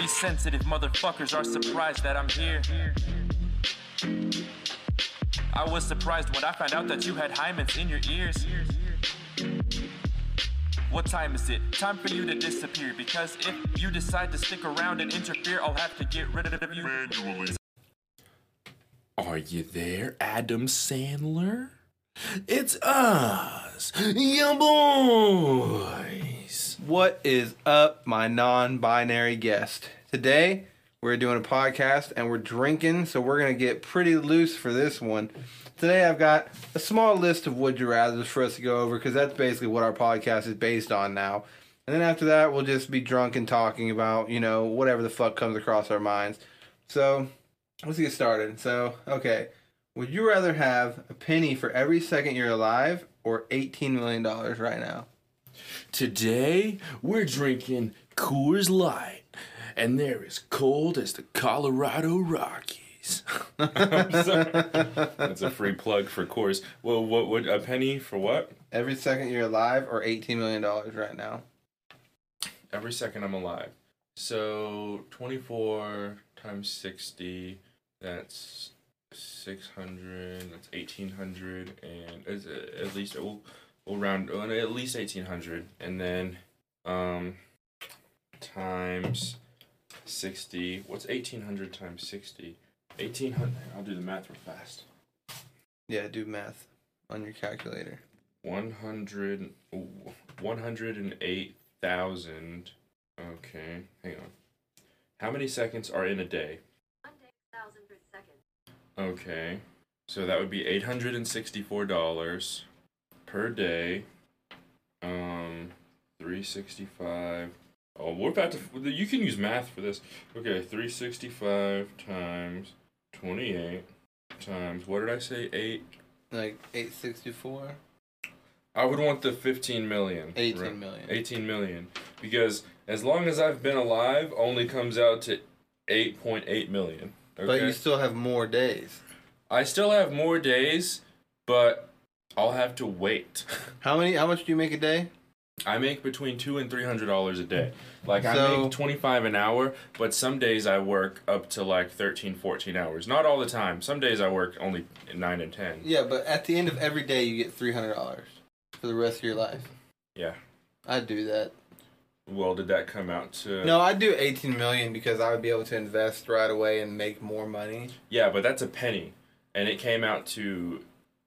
These sensitive motherfuckers are surprised that I'm here. I was surprised when I found out that you had hymens in your ears. What time is it? Time for you to disappear because if you decide to stick around and interfere, I'll have to get rid of you manually. Are you there, Adam Sandler? It's us, your boys. What is up, my non binary guest? Today, we're doing a podcast and we're drinking, so we're going to get pretty loose for this one. Today, I've got a small list of would you rathers for us to go over because that's basically what our podcast is based on now. And then after that, we'll just be drunk and talking about, you know, whatever the fuck comes across our minds. So, let's get started. So, okay. Would you rather have a penny for every second you're alive or $18 million right now? Today, we're drinking Coors Light, and they're as cold as the Colorado Rockies. That's a free plug for Coors. Well, what would a penny for what? Every second you're alive or $18 million right now? Every second I'm alive. So 24 times 60, that's 600, that's 1800, and it's, uh, at least we'll, we'll round uh, at least 1800. And then um, times 60, what's 1800 times 60? 1800, I'll do the math real fast. Yeah, do math on your calculator. 100, 108,000. Okay, hang on. How many seconds are in a day? Okay, so that would be $864 per day. Um, 365. Oh, we're about to. You can use math for this. Okay, 365 times 28 times. What did I say? 8? Like 864? I would want the 15 million. 18 right? million. 18 million. Because as long as I've been alive, only comes out to 8.8 million. Okay? But you still have more days. I still have more days, but I'll have to wait. How many? How much do you make a day? I make between two and three hundred dollars a day. Like I make twenty five an hour, but some days I work up to like 13, 14 hours. Not all the time. Some days I work only nine and ten. Yeah, but at the end of every day, you get three hundred dollars for the rest of your life. Yeah. I'd do that. Well, did that come out to? No, I'd do eighteen million because I would be able to invest right away and make more money. Yeah, but that's a penny, and it came out to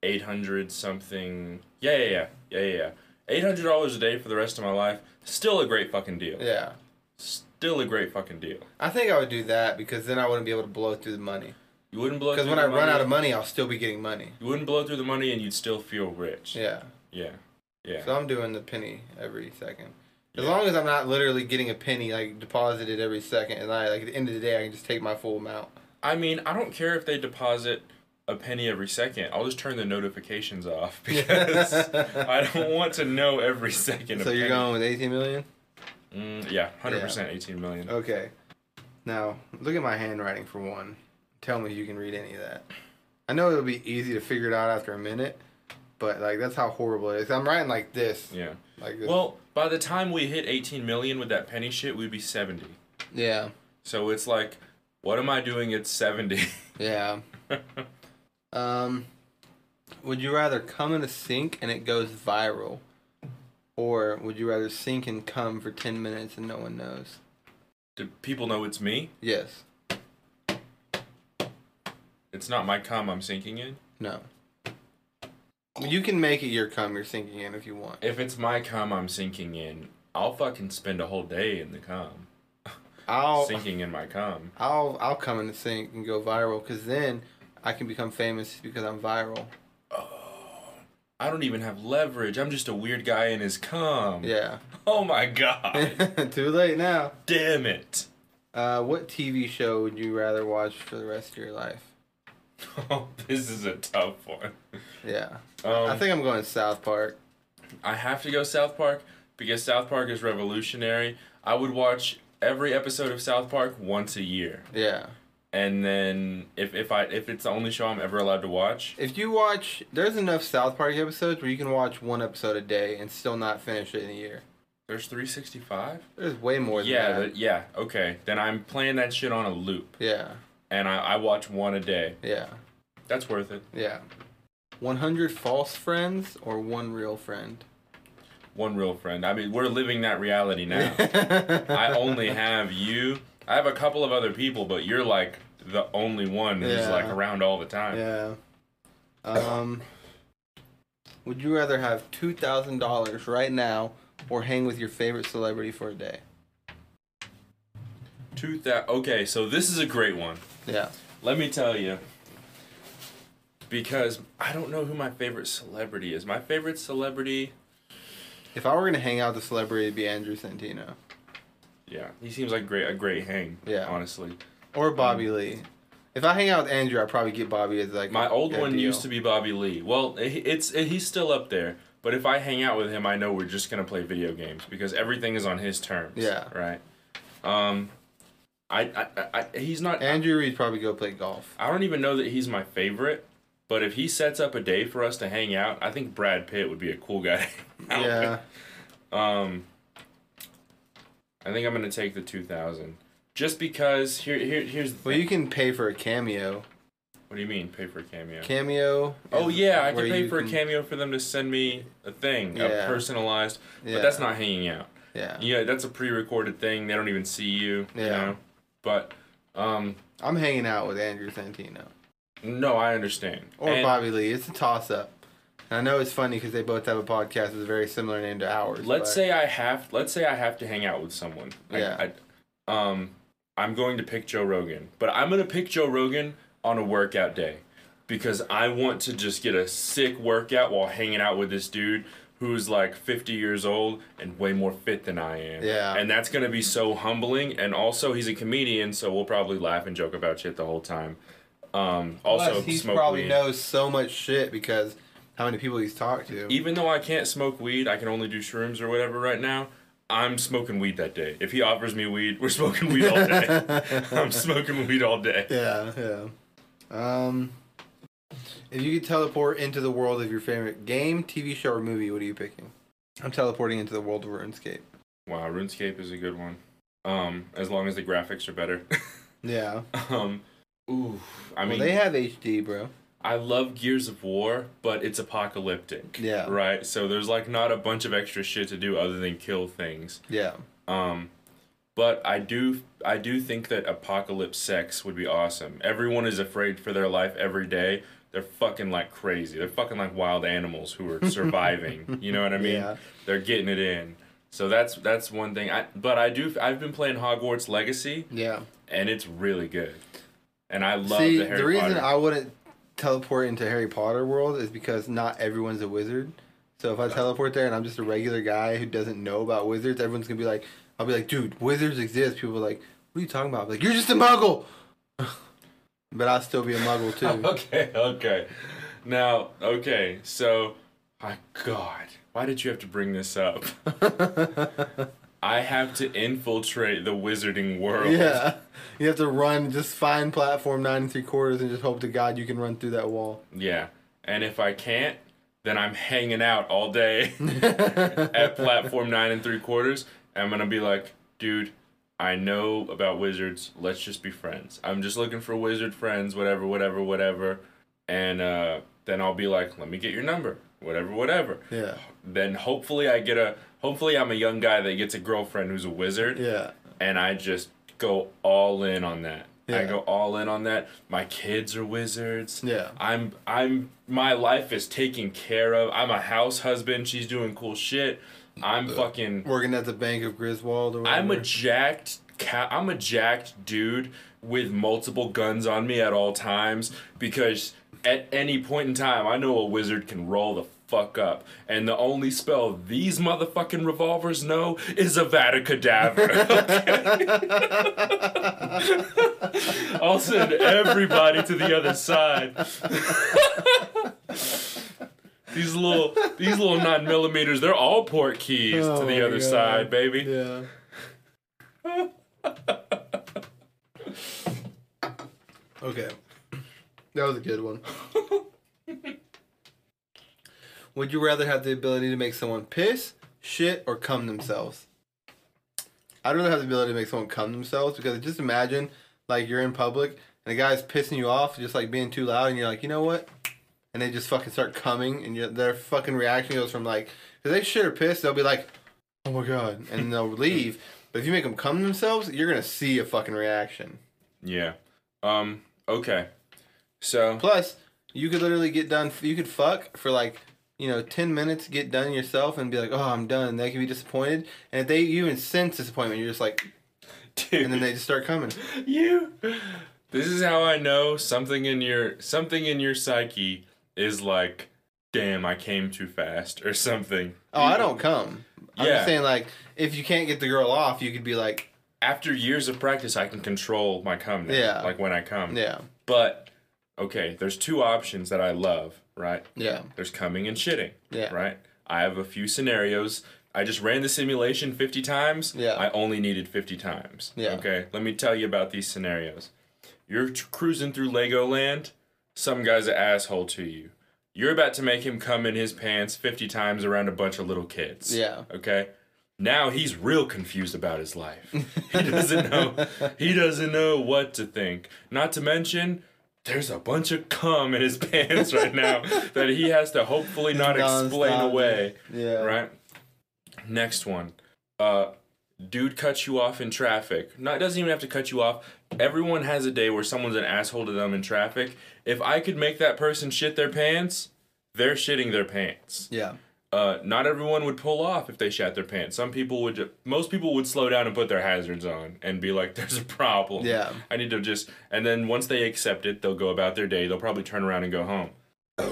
eight hundred something. Yeah, yeah, yeah, yeah, yeah. yeah. Eight hundred dollars a day for the rest of my life. Still a great fucking deal. Yeah, Still a great fucking deal. I think I would do that because then I wouldn't be able to blow through the money. You wouldn't blow. Because when I the run out of money, I'll still be getting money. you wouldn't blow through the money, and you'd still feel rich. Yeah. Yeah. Yeah. So I'm doing the penny every second. As Yeah. long as I'm not literally getting a penny like deposited every second, and I like at the end of the day I can just take my full amount. I mean, I don't care if they deposit a penny every second. I'll just turn the notifications off because I don't want to know every second. So you're penny. going with 18 million? Mm, yeah, hundred percent, eighteen million. Okay. Now look at my handwriting for one. Tell me you can read any of that. I know it'll be easy to figure it out after a minute, but like that's how horrible it is. I'm writing like this. Yeah. Like this. Well, by the time we hit eighteen million with that penny shit, we'd be seventy. yeah, So it's like, what am I doing at seventy? yeah. Um, would you rather come in a sink and it goes viral, or would you rather sink and come for 10 minutes and no one knows? Do people know it's me? Yes. It's not my cum I'm sinking in. No. You can make it your cum you're sinking in if you want. If it's my cum I'm sinking in, I'll fucking spend a whole day in the cum, I'll sinking in my cum. I'll I'll come in the sink and go viral because then I can become famous because I'm viral. Oh, I don't even have leverage. I'm just a weird guy in his cum. Yeah. Oh my god. Too late now. Damn it. Uh, what TV show would you rather watch for the rest of your life? Oh, this is a tough one. Yeah. Um, I think I'm going South Park. I have to go South Park because South Park is revolutionary. I would watch every episode of South Park once a year. Yeah. And then if, if I if it's the only show I'm ever allowed to watch, If you watch, there's enough South Park episodes where you can watch one episode a day and still not finish it in a year. There's 365. There's way more than Yeah, that. the, yeah. Okay, then I'm playing that shit on a loop, Yeah. and I, I watch one a day. Yeah. That's worth it. Yeah. 100 false friends or one real friend? One real friend. I mean, we're living that reality now. I only have you. I have a couple of other people, but you're like the only one who's Yeah. like around all the time. Yeah. Um. Would you rather have two thousand dollars right now or hang with your favorite celebrity for a day? Two thou- Okay, so this is a great one. Yeah. Let me tell you. Because I don't know who my favorite celebrity is. My favorite celebrity, If I were gonna hang out with a celebrity, it'd be Andrew Santino yeah, he seems like great a great hang. Yeah. honestly. or Bobby Lee. If I hang out with Andrew, I'd probably get Bobby as like My old a one deal. used to be Bobby Lee. Well, he- it's he's still up there. But if I hang out with him, I know we're just gonna play video games because everything is on his terms. Yeah. Right. Um, I, I, I, I he's not. Andrew Reid probably go play golf. I don't even know that he's my favorite. But if he sets up a day for us to hang out, I think Brad Pitt would be a cool guy. to hang out Yeah. with. Um, I think I'm gonna take the 2000, just because here here here's. The Well, you can pay for a cameo. What do you mean pay for a cameo? Cameo. Oh is yeah, I where could pay you for can- a cameo for them to send me a thing, Yeah. a personalized. Yeah. But that's not hanging out. Yeah. Yeah, that's a pre-recorded thing. They don't even see you. You Yeah. know? But um, I'm hanging out with Andrew Santino no, I understand. or And Bobby Lee. It's a toss up. I know it's funny because they both have a podcast with a very similar name to ours. Let's but- say I have. Let's say I have to hang out with someone. I- Yeah. I, um, I'm going to pick Joe Rogan, but I'm gonna pick Joe Rogan on a workout day because I want to just get a sick workout while hanging out with this dude who's like 50 years old and way more fit than I am. Yeah. And that's gonna be so humbling. And also, he's a comedian, so we'll probably laugh and joke about shit the whole time. Um, also, Plus, he probably weed. knows so much shit because how many people he's talked to. even though I can't smoke weed, I can only do shrooms or whatever right now. I'm smoking weed that day. If he offers me weed, we're smoking weed all day. I'm smoking weed all day. yeah, yeah. Um, if you could teleport into the world of your favorite game, TV show, or movie, what are you picking? I'm teleporting into the world of RuneScape. Wow, RuneScape is a good one. Um, as long as the graphics are better. Yeah. um, ooh, I mean, well, they have HD, bro. I love Gears of War, but it's apocalyptic. Yeah. Right. So there's like not a bunch of extra shit to do other than kill things. Yeah. Um, but I do I do think that apocalypse sex would be awesome. Everyone is afraid for their life every day. They're fucking like crazy. They're fucking like wild animals who are surviving. you know what I mean? Yeah. They're getting it in. So that's that's one thing. I but I do I've been playing Hogwarts Legacy Yeah. and it's really good. And I love See, the Harry the reason Potter. I wouldn't teleport into Harry Potter world is because not everyone's a wizard. So if I teleport there and I'm just a regular guy who doesn't know about wizards, everyone's gonna be like, I'll be like, dude, wizards exist. People are like, what are you talking about? I'm like, you're just a muggle. but I'll still be a muggle too. okay, okay. Now, okay, so my God, why did you have to bring this up? I have to infiltrate the wizarding world. yeah. You have to run, just find platform nine and three quarters and just hope to God you can run through that wall. Yeah. And if I can't, then I'm hanging out all day at platform nine and three quarters. I'm gonna be like, dude, I know about wizards. Let's just be friends. I'm just looking for wizard friends, whatever, whatever, whatever. And uh, then I'll be like, let me get your number, whatever, whatever. Yeah. Then hopefully I get a, hopefully I'm a young guy that gets a girlfriend who's a wizard Yeah. and I just go all in on that. Yeah. I go all in on that. My kids are wizards. Yeah. I'm I'm my life is taken care of. I'm a house husband. She's doing cool shit. I'm uh, fucking Working at the Bank of Griswold or whatever. I'm a jacked cat. I'm a jacked dude with multiple guns on me at all times because at any point in time, I know a wizard can roll the fuck up, and the only spell these motherfucking revolvers know is Avada Kedavra. I'll send everybody to the other side. these little, these little nine millimeters, they're all port keys Oh to the oh other God. side, baby. Yeah. okay. That was a good one. Would you rather have the ability to make someone piss, shit or cum themselves? I'd rather have the ability to make someone cum themselves because just imagine like you're in public and a guy's pissing you off, just like being too loud, and you're like, you know what? And they just fucking start coming, and their fucking reaction goes from like, if they shit or piss, they'll be like, oh my god, and they'll leave. But if you make them cum themselves, you're gonna see a fucking reaction. Yeah. Um. Okay. So Plus, you could literally get done. You could fuck for like you know ten minutes, get done yourself, and be like, "Oh, I'm done." They can be disappointed, and if they even sense disappointment, you're just like, dude, and then they just start coming. you. This is how I know something in your something in your psyche is like, damn, I came too fast or something. Oh, I don't come. I'm Yeah. just saying, like, if you can't get the girl off, you could be like, After years of practice, I can control my. Now, Yeah. Like when I come. yeah, But okay, there's two options that I love. Right. yeah, There's coming and shitting. Yeah. Right. I have a few scenarios. I just ran the simulation 50 times. Yeah. I only needed 50 times. Yeah. Okay. Let me tell you about these scenarios. You're tr- cruising through Legoland. Some guy's an asshole to you. You're about to make him come in his pants 50 times around a bunch of little kids. Yeah. Okay. Now he's real confused about his life. He doesn't know. he doesn't know what to think. Not to mention, there's a bunch of cum in his pants right now that he has to hopefully not explain Nonstop. away. yeah. Right. Next one. Uh, dude cuts you off in traffic. Not doesn't even have to cut you off. Everyone has a day where someone's an asshole to them in traffic. If I could make that person shit their pants, they're shitting their pants Yeah. Uh, not everyone would pull off if they shat their pants. Some people would. Ju- most people would slow down and put their hazards on and be like, "There's a problem. Yeah. I need to just." And then once they accept it, they'll go about their day. They'll probably turn around and go home.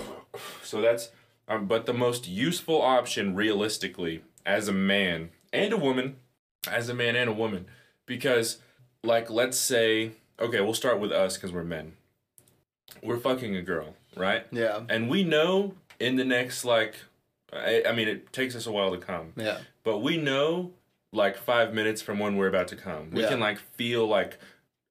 so that's. Um, but the most useful option, realistically, as a man and a woman, as a man and a woman, because, like, let's say, okay, we'll start with us because we're men. We're fucking a girl, right? Yeah. and we know in the next like I, I mean it takes us a while to come Yeah. but we know like five minutes from when we're about to come we Yeah. can like feel like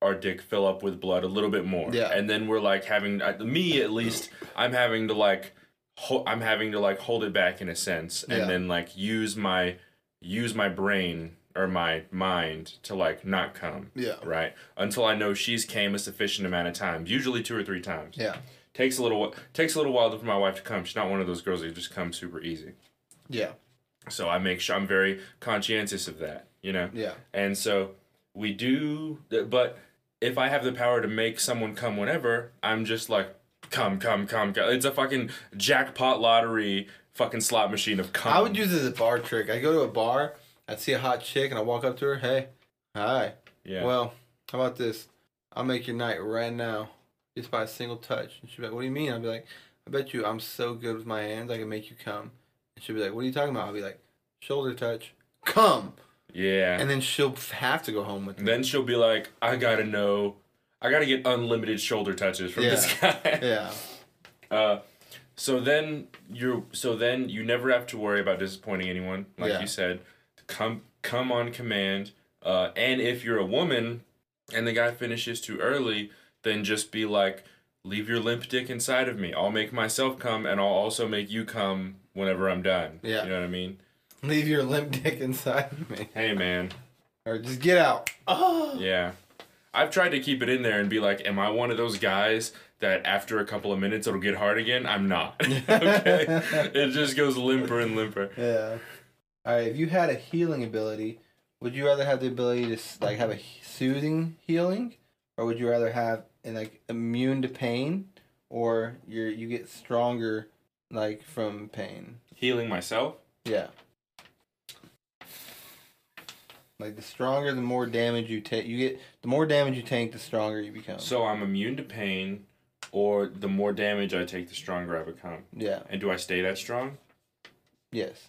our dick fill up with blood a little bit more Yeah. and then we're like having uh, me at least i'm having to like ho- i'm having to like hold it back in a sense and Yeah. then like use my use my brain or my mind to like not come Yeah. right until i know she's came a sufficient amount of times usually two or three times Yeah. Takes a little takes a little while for my wife to come. She's not one of those girls that just come super easy. Yeah. So I make sure I'm very conscientious of that, you know. Yeah. And so we do, but if I have the power to make someone come whenever, I'm just like come, come, come, come. It's a fucking jackpot lottery, fucking slot machine of cum. I would use it as a bar trick. I go to a bar, I'd see a hot chick, and I walk up to her. Hey, hi. Yeah. Well, how about this? I'll make your night right now, just by a single touch. And she'd be like, "What do you mean?" I'd be like, "I bet you I'm so good with my hands, I can make you come." And she'd be like, "What are you talking about?" I'll be like, "Shoulder touch, come," yeah. and then she'll have to go home with me. then she'll be like, I gotta know, I gotta get unlimited shoulder touches from this guy. Yeah. Uh, so then you're so then you never have to worry about disappointing anyone, like Yeah. you said. Come come on command. Uh, and if you're a woman and the guy finishes too early, then just be like, leave your limp dick inside of me. I'll make myself come, and I'll also make you come whenever I'm done. Yeah. you know what I mean. Leave your limp dick inside of me, Hey man, or just get out. Oh. yeah. I've tried to keep it in there and be like, am I one of those guys that after a couple of minutes it'll get hard again? I'm not. okay, it just goes limper and limper. Yeah. All right. If you had a healing ability, would you rather have the ability to like have a soothing healing, or would you rather have and like immune to pain, or you you get stronger like from pain? Healing myself. Yeah. Like the stronger, the more damage you take. You get the more damage you take, the stronger you become. So I'm immune to pain, or the more damage I take, the stronger I become. yeah. And do I stay that strong? Yes.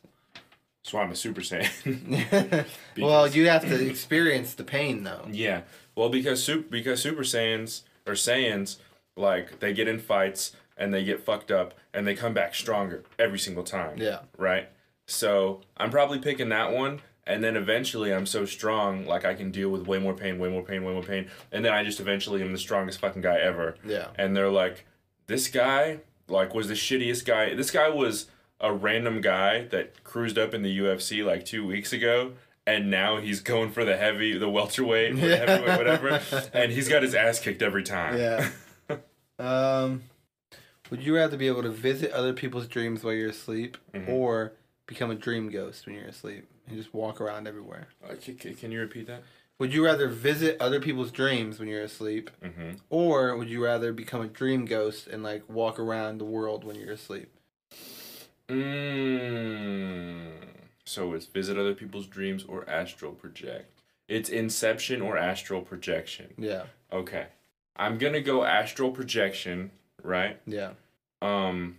So I'm a Super Saiyan. well, you have to experience the pain though. yeah. Well, because super because Super Saiyans or Saiyans like they get in fights and they get fucked up and they come back stronger every single time. Yeah. Right. So I'm probably picking that one. And then eventually I'm so strong, like I can deal with way more pain, way more pain, way more pain. And then I just eventually am the strongest fucking guy ever. Yeah. and they're like, this guy like was the shittiest guy. This guy was a random guy that cruised up in the UFC like two weeks ago, and now he's going for the heavy, the welterweight, the heavyweight, whatever, and he's got his ass kicked every time. Yeah. um, would you rather be able to visit other people's dreams while you're asleep, Mhm. or become a dream ghost when you're asleep and just walk around everywhere? Uh, c- c- can you repeat that? Would you rather visit other people's dreams when you're asleep, Mm-hmm. or would you rather become a dream ghost and like walk around the world when you're asleep? Mm. So it's visit other people's dreams or astral project. It's inception or astral projection. Yeah. Okay. I'm gonna go astral projection, right? Yeah. Um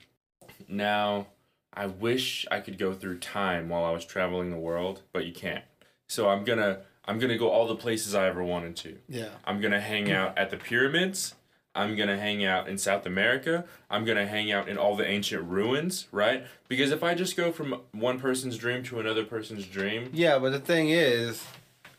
now I wish I could go through time while I was traveling the world, but you can't. So I'm gonna I'm gonna go all the places I ever wanted to. Yeah. I'm gonna hang out at the pyramids. I'm gonna hang out in South America. I'm gonna hang out in all the ancient ruins, right? Because if I just go from one person's dream to another person's dream, Yeah, but the thing is,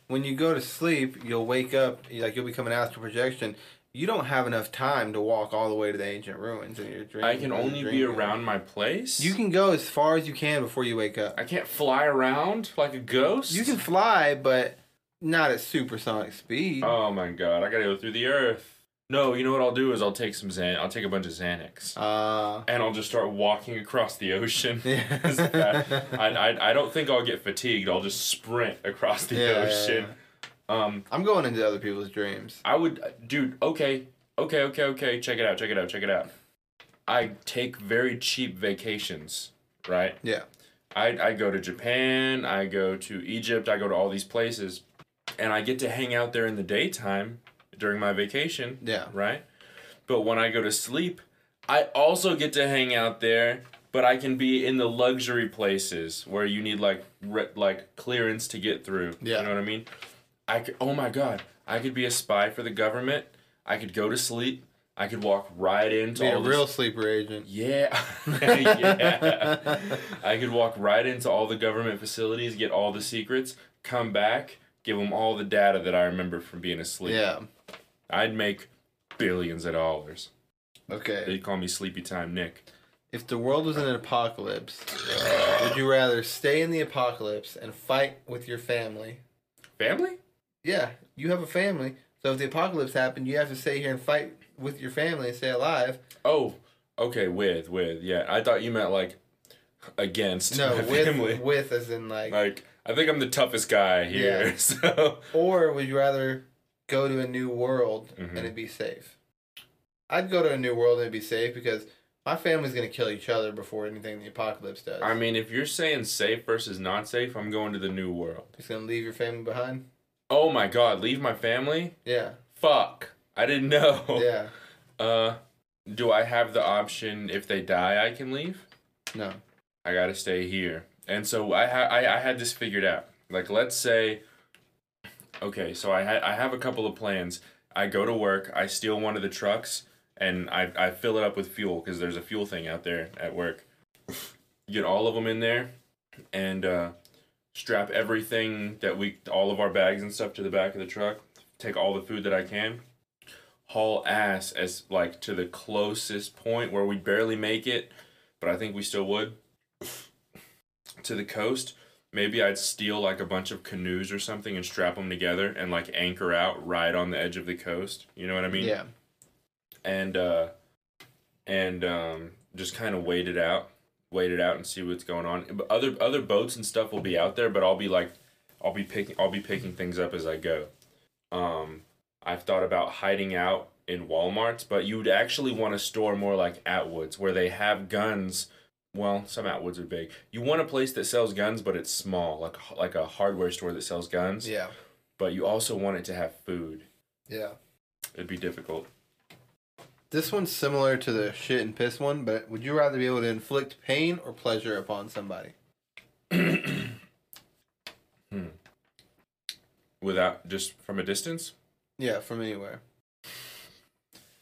when you go to sleep, you'll wake up like you'll become an astral projection. You don't have enough time to walk all the way to the ancient ruins in your dream. I can only be around my place. You can go as far as you can before you wake up. I can't fly around like a ghost. You can fly, but not at supersonic speed. Oh my god! I gotta go through the earth. No, you know what I'll do is I'll take some Xan. I'll take a bunch of Xanax. Uh, and I'll just start walking across the ocean. Yeah. I, I, I don't think I'll get fatigued. I'll just sprint across the Yeah, yeah, ocean. Um, I'm going into other people's dreams. I would, dude. Okay, okay, okay, okay. Check it out. Check it out. Check it out. I take very cheap vacations, right? Yeah. I I go to Japan. I go to Egypt. I go to all these places, and I get to hang out there in the daytime during my vacation Yeah. right? But when I go to sleep, I also get to hang out there, but I can be in the luxury places where you need like re- like clearance to get through. Yeah. You know what I mean? I could, oh my god, I could be a spy for the government. I could go to sleep. I could walk right into Be a all real sleeper agent. yeah. yeah. I could walk right into all the government facilities, get all the secrets, come back, give them all the data that I remember from being asleep. Yeah. I'd make billions of dollars. Okay. They'd call me Sleepy Time Nick. If the world was in an apocalypse, would you rather stay in the apocalypse and fight with your family? Family? Yeah, you have a family. So if the apocalypse happened, you have to stay here and fight with your family and stay alive. Oh, okay, with, with, yeah. I thought you meant like against No, with family. with as in like. Like, I think I'm the toughest guy here, Yeah. so. Or would you rather go to a new world Mhm. and it be safe? I'd go to a new world and it'd be safe because my family's gonna kill each other before anything the apocalypse does. I mean, if you're saying safe versus not safe, I'm going to the new world. Just gonna leave your family behind. Oh my god, leave my family? Yeah, Fuck. I didn't know. yeah. Uh, do I have the option if they die, I can leave? No. I gotta stay here. And so I ha- I, I had this figured out. Like let's say okay, so I had I have a couple of plans. I go to work, I steal one of the trucks and I I fill it up with fuel because there's a fuel thing out there at work. Get all of them in there and uh strap everything that we all of our bags and stuff to the back of the truck. Take all the food that I can. Haul ass as like to the closest point where we barely make it, but I think we still would to the coast, maybe I'd steal like a bunch of canoes or something and strap them together and like anchor out right on the edge of the coast. You know what I mean? yeah. And uh and um just kind of wait it out, wait it out and see what's going on. But other other boats and stuff will be out there, but I'll be like I'll be picking I'll be picking things up as I go. Um I've thought about hiding out in Walmarts, but you would actually want to store more like Atwoods where they have guns well, some Atwoods are big. You want a place that sells guns, but it's small, like like a hardware store that sells guns. Yeah. But you also want it to have food. Yeah. It'd be difficult. This one's similar to the shit and piss one, but would you rather be able to inflict pain or pleasure upon somebody? Hmm. Without just from a distance. Yeah, from anywhere.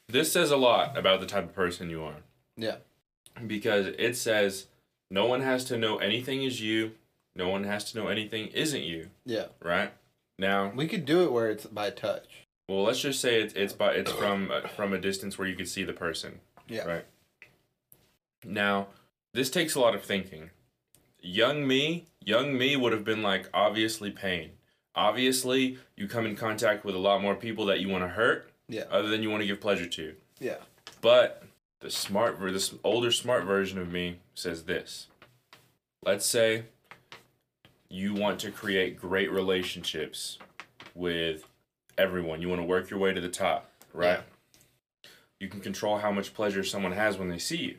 This says a lot about the type of person you are. Yeah. Because it says no one has to know anything is you, no one has to know anything isn't you, Yeah. right? Now, We could do it where it's by touch. well, let's just say it's it's by it's from uh, from a distance where you can see the person. Yeah. Right. Now, this takes a lot of thinking. Young me, young me would have been like obviously pain. Obviously, you come in contact with a lot more people that you want to hurt Yeah. other than you want to give pleasure to. Yeah. But the smart, ver- this older smart version of me says this. Let's say you want to create great relationships with everyone. You want to work your way to the top, right? You can control how much pleasure someone has when they see you.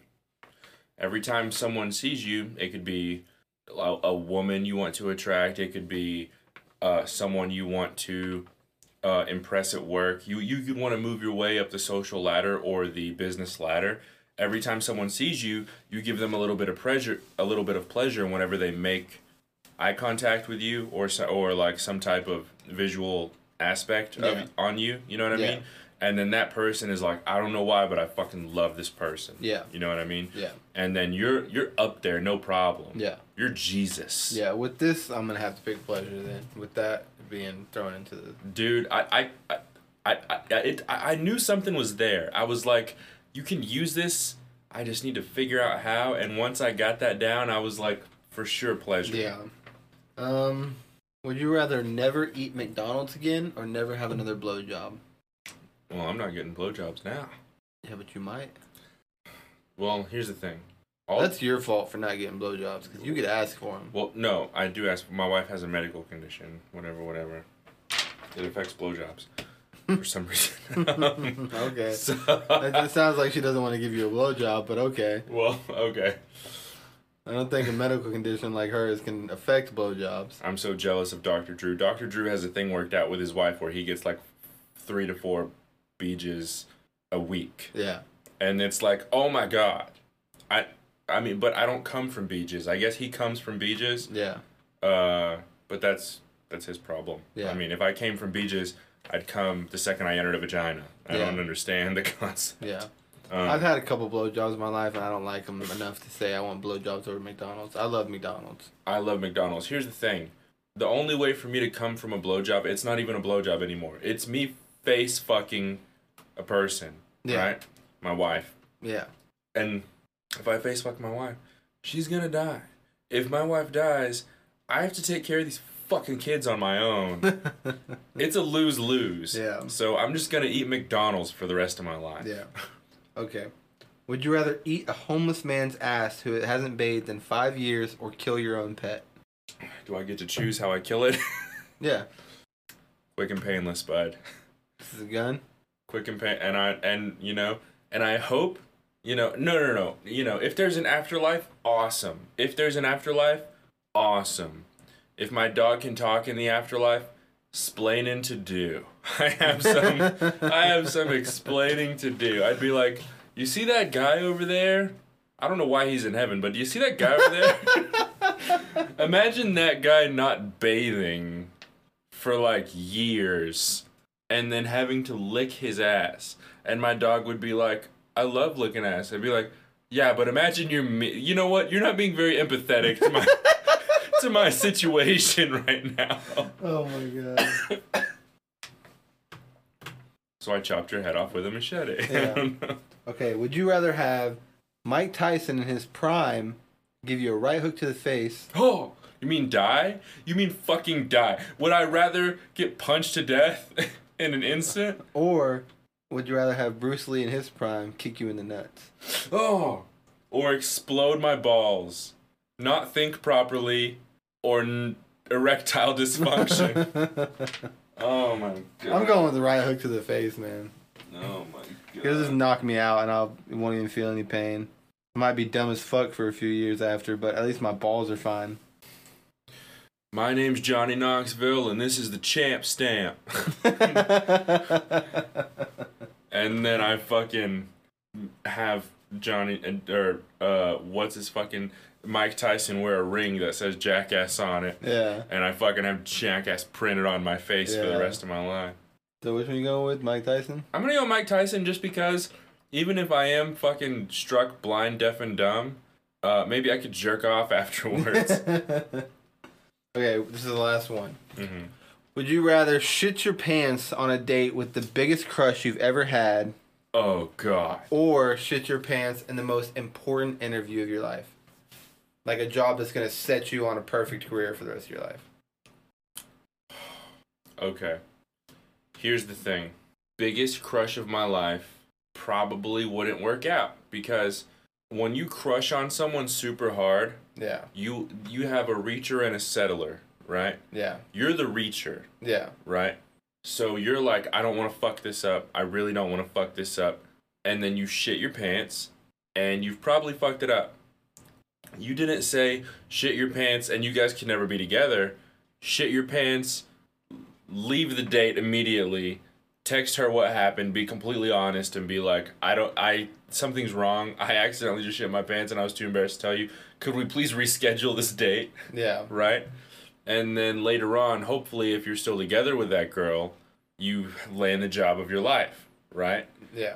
Every time someone sees you, it could be a, a woman you want to attract. It could be uh, someone you want to uh, impress at work. You you could want to move your way up the social ladder or the business ladder. Every time someone sees you, you give them a little bit of pleasure, a little bit of pleasure whenever they make eye contact with you or so, or like some type of visual aspect Yeah. of on you. You know what I Yeah. mean? And then that person is like, I don't know why, but I fucking love this person. Yeah. You know what I mean? Yeah. And then you're you're up there, no problem. Yeah. You're Jesus. Yeah. With this, I'm gonna have to pick pleasure then. With that being thrown into the. dude i i i I, I, it, I I knew something was there i was like you can use this i just need to figure out how and once i got that down i was like for sure pleasure Yeah. Um. Would you rather never eat McDonald's again or never have another blowjob? well i'm not getting blowjobs now Yeah, but you might. well here's the thing all That's your fault for not getting blowjobs because you could ask for them. well no i do ask my wife has a medical condition whatever whatever it affects blowjobs for some reason Okay. so, It just sounds like she doesn't want to give you a blowjob, but okay. well okay I don't think a medical condition like hers can affect blowjobs. I'm so jealous of Dr. Drew. Dr. Drew has a thing worked out with his wife where he gets like three to four beaches a week. Yeah. And it's like, oh my god. I mean, but I don't come from beaches. I guess he comes from beaches. Yeah. Uh but that's that's his problem. Yeah. I mean, if I came from beaches, I'd come the second I entered a vagina. I Yeah. don't understand the concept. Yeah. Um, I've had a couple blowjobs in my life, and I don't like them enough to say I want blowjobs over McDonald's. I love McDonald's. I love McDonald's. Here's the thing. The only way for me to come from a blowjob, it's not even a blowjob anymore. It's me face fucking a person. Yeah. Right? My wife. Yeah. And if I face fuck my wife, she's gonna die. If my wife dies, I have to take care of these fucking kids on my own. it's a lose lose. Yeah. So I'm just gonna eat McDonald's for the rest of my life. yeah. Okay. Would you rather eat a homeless man's ass who hasn't bathed in five years or kill your own pet? Do I get to choose how I kill it? Yeah. Quick and painless, bud. This is a gun. quick and pain and I and you know and I hope you know no no no. You know if there's an afterlife awesome. If there's an afterlife awesome. If my dog can talk in the afterlife explaining to do. I have some I have some explaining to do. I'd be like you see that guy over there? I don't know why he's in heaven but do you see that guy over there? Imagine that guy not bathing for like years and then having to lick his ass. And my dog would be like, I love licking ass. I'd be like, yeah, but imagine you're me. You know what? You're not being very empathetic to my to my situation right now. Oh my god. So I chopped your head off with a machete. Yeah. Okay. Would you rather have Mike Tyson in his prime give you a right hook to the face, Oh, you mean die? You mean fucking die? Would I rather get punched to death in an instant? or would you rather have Bruce Lee in his prime kick you in the nuts? Oh, or explode my balls, not think properly, or n- erectile dysfunction. oh my god. I'm going with the right hook to the face, man. Oh my god. He'll just knock me out and I'll won't even feel any pain. I might be dumb as fuck for a few years after, but at least my balls are fine. My name's Johnny Knoxville, and this is the champ stamp. and then I fucking have Johnny and or uh what's his fucking Mike Tyson wear a ring that says Jackass on it. yeah. and I fucking have Jackass printed on my face for the rest of my life. So which one you going with, Mike Tyson? I'm gonna go with Mike Tyson just because even if I am fucking struck blind, deaf, and dumb, uh, maybe I could jerk off afterwards. okay, this is the last one. hmm Would you rather shit your pants on a date with the biggest crush you've ever had, Oh god. or shit your pants in the most important interview of your life? Like a job that's gonna set you on a perfect career for the rest of your life. Okay. Here's the thing. Biggest crush of my life probably wouldn't work out because when you crush on someone super hard, Yeah. you you have a reacher and a settler, right? Yeah. You're the reacher, Yeah. right? So you're like, I don't want to fuck this up. I really don't want to fuck this up. And then you shit your pants and you've probably fucked it up. You didn't say shit your pants and you guys can never be together. Shit your pants, leave the date immediately, text her what happened, be completely honest and be like, I don't I something's wrong. I accidentally just shit my pants and I was too embarrassed to tell you. Could we please reschedule this date? Yeah. right? And then later on, hopefully, if you're still together with that girl, you land the job of your life, right? Yeah.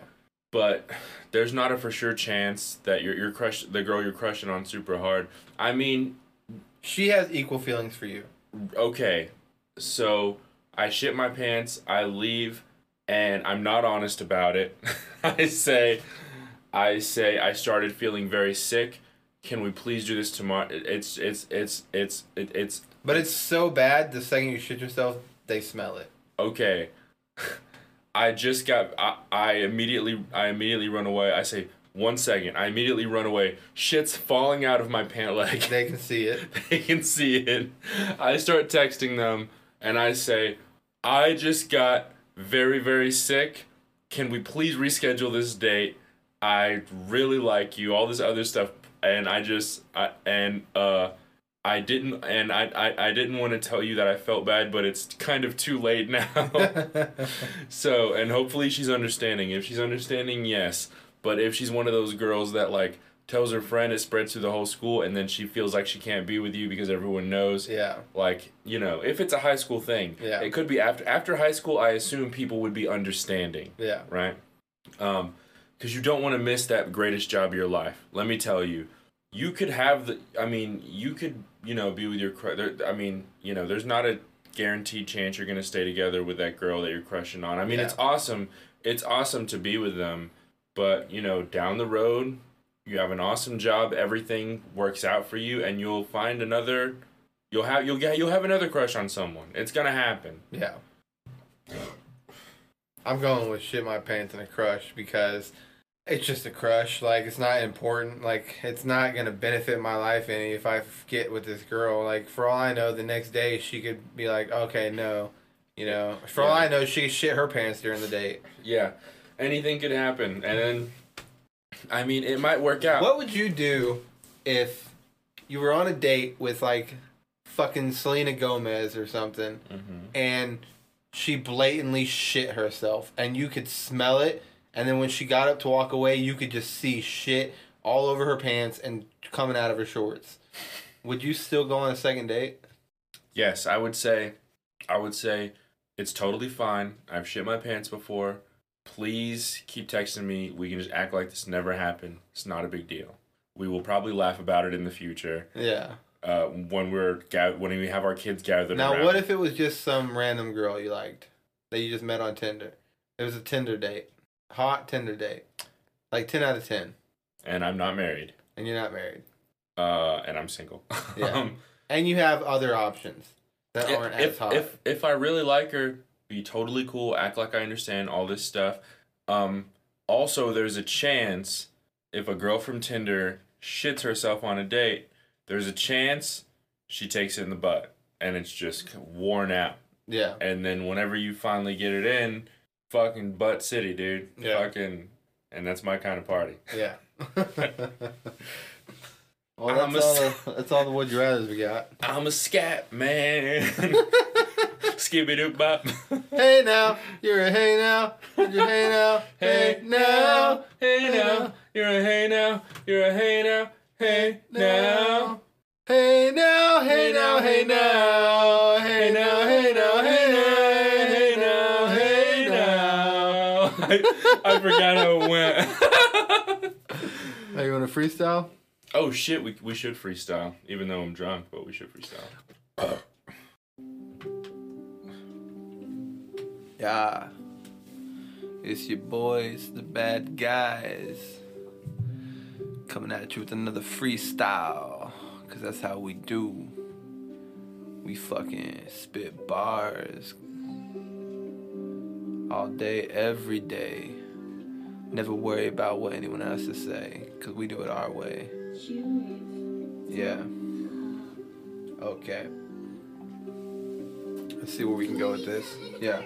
But there's not a for sure chance that you're you're crush the girl you're crushing on super hard. I mean, She has equal feelings for you. okay, so I shit my pants, I leave, and I'm not honest about it. I say, I say I started feeling very sick. Can we please do this tomorrow? It's it's it's it's it, it's But it's so bad the second you shit yourself, they smell it. okay. I just got I, I immediately i immediately run away. I say one second. I immediately run away. Shit's falling out of my pant leg. They can see it. they can see it. I start texting them and i say i just got very very sick. Can we please reschedule this date? I really like you all this other stuff. And i just I, and uh I didn't, and I, I, I didn't want to tell you that I felt bad, but it's kind of too late now. So, and hopefully she's understanding. If she's understanding, yes. But if she's one of those girls that like tells her friend, it spreads through the whole school, and then she feels like she can't be with you because everyone knows. yeah. Like you know, if it's a high school thing, Yeah. it could be after after high school. I assume people would be understanding, Yeah. right? Um, because you don't want to miss that greatest job of your life. Let me tell you, you could have the. I mean, you could you know be with your. cru- There, I mean, you know, there's not a guaranteed chance you're gonna stay together with that girl that you're crushing on. I mean, Yeah. it's awesome. It's awesome to be with them, but you know, down the road, you have an awesome job. Everything works out for you, and you'll find another. You'll have you'll get you'll have another crush on someone. It's gonna happen. Yeah. I'm going with shit my pants and a crush because it's just a crush. Like it's not important. Like it's not gonna benefit my life any if I get with this girl. Like for all I know, the next day she could be like, okay, no, you know. For all I know, she shit her pants during the date. Yeah, anything could happen, and then, I mean, it might work out. What would you do if you were on a date with like fucking Selena Gomez or something? Mhm. and she blatantly shit herself and you could smell it and then when she got up to walk away you could just see shit all over her pants and coming out of her shorts would you still go on a second date Yes, I would say, I would say, it's totally fine. I've shit my pants before. Please keep texting me. We can just act like this never happened. It's not a big deal. We will probably laugh about it in the future. yeah Uh, when we're ga- when we have our kids gathered now around. what if it was just some random girl you liked that you just met on tinder it was a tinder date hot tinder date like 10 out of 10 and I'm not married. and you're not married Uh, and I'm single. Yeah. um, and you have other options that aren't as if, hot if if I really like her, be totally cool, act like I understand all this stuff. Um, also, there's a chance if a girl from Tinder shits herself on a date, there's a chance she takes it in the butt and it's just worn out. yeah And then whenever you finally get it in, fucking butt city, dude. Yeah. Fucking, and that's my kind of party. Yeah. well, I'm that's a all, the, that's all the would you rather's we got. I'm a scat man. Skibby doo bop. Hey now, you're a hey now, you're a hey now, hey now, hey now, you're a hey now, you're a hey now, hey now, hey now, hey now, hey now, hey now, hey now, hey I, I forgot how it went. Are you want to freestyle? oh shit, we we should freestyle, even though I'm drunk, but we should freestyle. Yeah. It's your boys, the bad guys. Coming at you with another freestyle. cause that's how we do. We fucking spit bars all day, every day. Never worry about what anyone else to say, cause we do it our way. Yeah. Okay. Let's see where we can go with this. Yeah.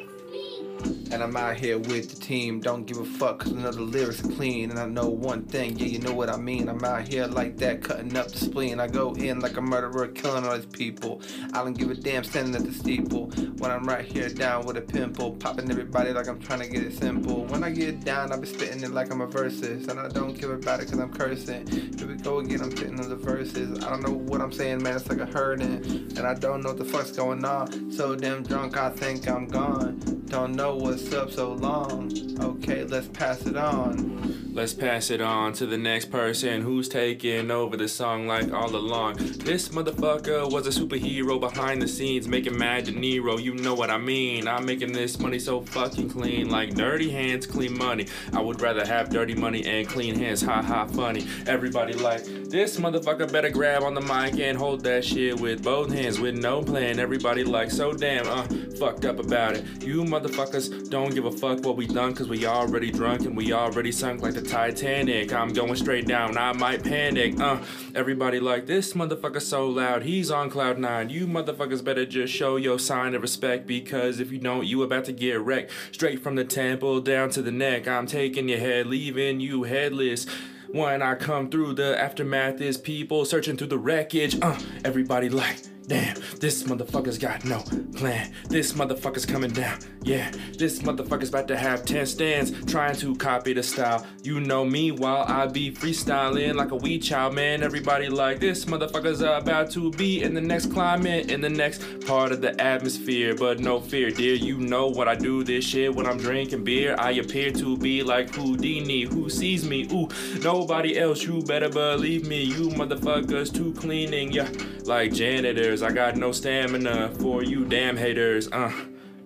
And I'm out here with the team. Don't give a fuck, cause another lyrics clean. And I know one thing, yeah, you know what I mean. I'm out here like that, cutting up the spleen. I go in like a murderer, killing all these people. I don't give a damn standing at the steeple. When I'm right here down with a pimple, popping everybody like I'm trying to get it simple. When I get down, I be spitting it like I'm a verses. And I don't give about it cause I'm cursing. Here we go again, I'm spitting on the verses. I don't know what I'm saying, man, it's like a hurting. And I don't know what the fuck's going on. So damn drunk, I think I'm gone. Don't know what's up so long. Okay, let's pass it on. Let's pass it on to the next person who's taking over the song like all along. This motherfucker was a superhero behind the scenes, making Mad dinero. You know what I mean? I'm making this money so fucking clean, like dirty hands, clean money. I would rather have dirty money and clean hands. Ha ha, funny. Everybody like this motherfucker better grab on the mic and hold that shit with both hands with no plan. Everybody like so damn uh fucked up about it. You motherfuckers don't give a fuck what we done, cause we already drunk and we already sunk like the Titanic. I'm going straight down, I might panic. Uh, everybody like this motherfucker so loud, he's on cloud nine. You motherfuckers better just show your sign of respect, because if you don't, you about to get wrecked. Straight from the temple down to the neck, I'm taking your head, leaving you headless. When I come through, the aftermath is people searching through the wreckage. Uh, everybody like. Damn, this motherfucker's got no plan. This motherfucker's coming down. Yeah, this motherfucker's about to have 10 stands trying to copy the style. You know me while I be freestyling like a wee child, man. Everybody like this motherfucker's about to be in the next climate, in the next part of the atmosphere. But no fear, dear, you know what I do this shit when I'm drinking beer. I appear to be like Houdini, who sees me. Ooh, nobody else, you better believe me. You motherfuckers too cleaning, yeah, like janitors. I got no stamina for you damn haters. Uh,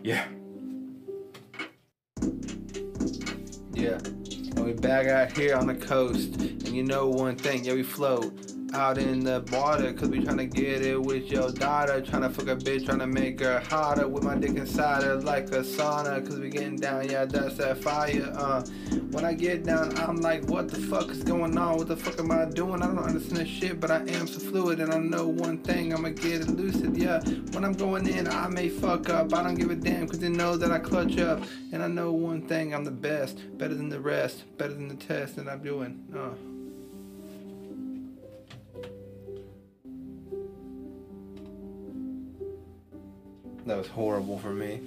yeah. Yeah. And we back out here on the coast. And you know one thing, yeah, we float out in the water. Cause we tryna get it with your daughter. Tryna fuck a bitch, tryna make her hotter. With my dick inside her like a sauna. Cause we getting down, yeah, that's that fire. Uh, when I get down, I'm like, what the fuck is going on? What the fuck am I doing? I don't understand shit, but I am so fluid. And I know one thing, I'ma get it lucid, yeah. When I'm going in, I may fuck up. I don't give a damn, cause they know that I clutch up. And I know one thing, I'm the best. Better than the rest, better than the test that I'm doing. Uh. That was horrible for me.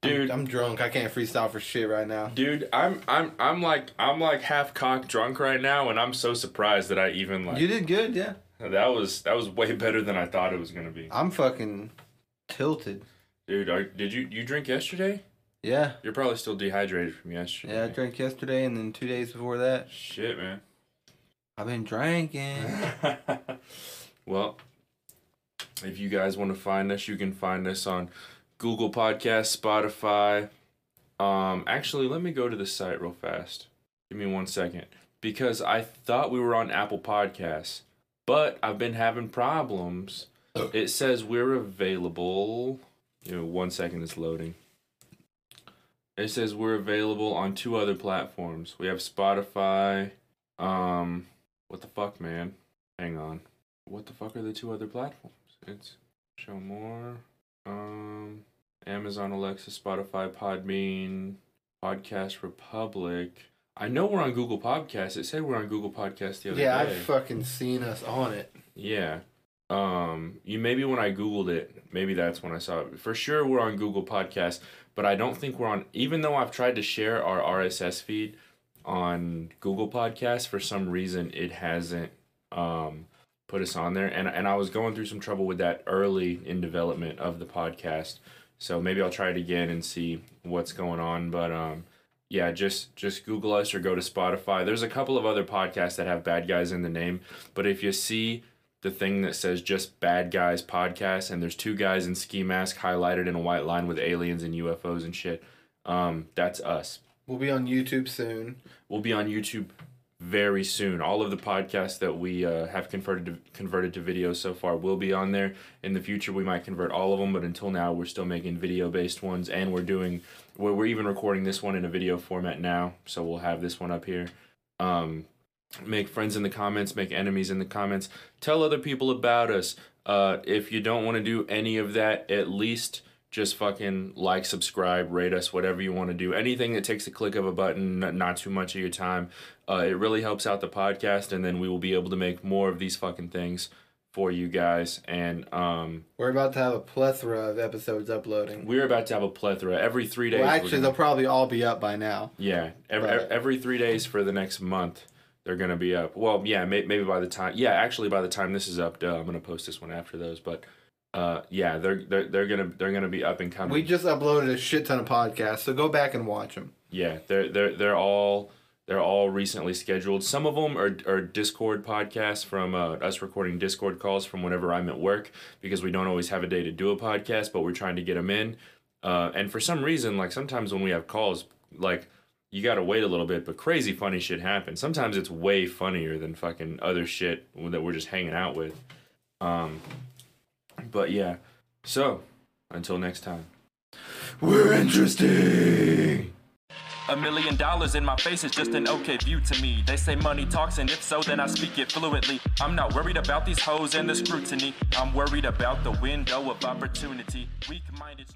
Dude, I'm drunk. I can't freestyle for shit right now. dude, I'm I'm I'm like I'm like half cocked drunk right now and I'm so surprised that I even like You did good, yeah. that was that was way better than I thought it was gonna be. I'm fucking tilted. Dude, are, did you you drink yesterday? Yeah. You're probably still dehydrated from yesterday. Yeah, I drank yesterday and then two days before that. Shit, man. I've been drinking. well, if you guys want to find us, you can find us on Google Podcasts, Spotify. Um, actually, let me go to the site real fast. Give me one second. Because I thought we were on Apple Podcasts, but I've been having problems. It says we're available. You know, one second it's loading. It says we're available on two other platforms. We have Spotify. Um, what the fuck, man? Hang on. What the fuck are the two other platforms? It's show more. Um, Amazon Alexa, Spotify, Podbean, Podcast Republic. I know we're on Google Podcasts. It said we're on Google Podcasts the other Yeah, day. Yeah, I've fucking seen us on it. Yeah. Um, you maybe when I googled it, maybe that's when I saw it. For sure, we're on Google Podcasts, but I don't think we're on. Even though I've tried to share our RSS feed on Google Podcasts, for some reason it hasn't um, put us on there. And and I was going through some trouble with that early in development of the podcast. So maybe I'll try it again and see what's going on. But um, yeah, just just Google us or go to Spotify. There's a couple of other podcasts that have bad guys in the name, but if you see the thing that says just bad guys podcast and there's two guys in ski mask highlighted in a white line with aliens and UFOs and shit, um, that's us. We'll be on YouTube soon. We'll be on YouTube very soon. All of the podcasts that we uh, have converted to, converted to video so far will be on there. In the future, we might convert all of them, but until now, we're still making video based ones, and we're doing we're, we're even recording this one in a video format now, so we'll have this one up here. Um, make friends in the comments, make enemies in the comments, tell other people about us. Uh, if you don't want to do any of that, at least just fucking like, subscribe, rate us, whatever you want to do. Anything that takes a click of a button, not too much of your time. Uh, it really helps out the podcast, and then we will be able to make more of these fucking things for you guys. And um, We're about to have a plethora of episodes uploading. we're about to have a plethora every three days. Well, actually, gonna- they'll probably all be up by now. Yeah, every, But- every three days for the next month, they're gonna be up. Well, yeah, may, maybe by the time, yeah, actually by the time this is up, duh, I'm gonna post this one after those. But, uh, yeah, they're they're they're gonna they're gonna be up and coming. We just uploaded a shit ton of podcasts, so go back and watch them. yeah, they're they're they're all they're all recently scheduled. Some of them are are Discord podcasts from uh, us recording Discord calls from whenever I'm at work because we don't always have a day to do a podcast, but we're trying to get them in. Uh, and for some reason, like sometimes when we have calls, like you gotta wait a little bit, but crazy funny shit happens. Sometimes it's way funnier than fucking other shit that we're just hanging out with. Um, but yeah, so until next time. We're interesting. A million dollars in my face is just an okay view to me. They say money talks, and if so, then I speak it fluently. I'm not worried about these hoes and the scrutiny. I'm worried about the window of opportunity. Weak minded.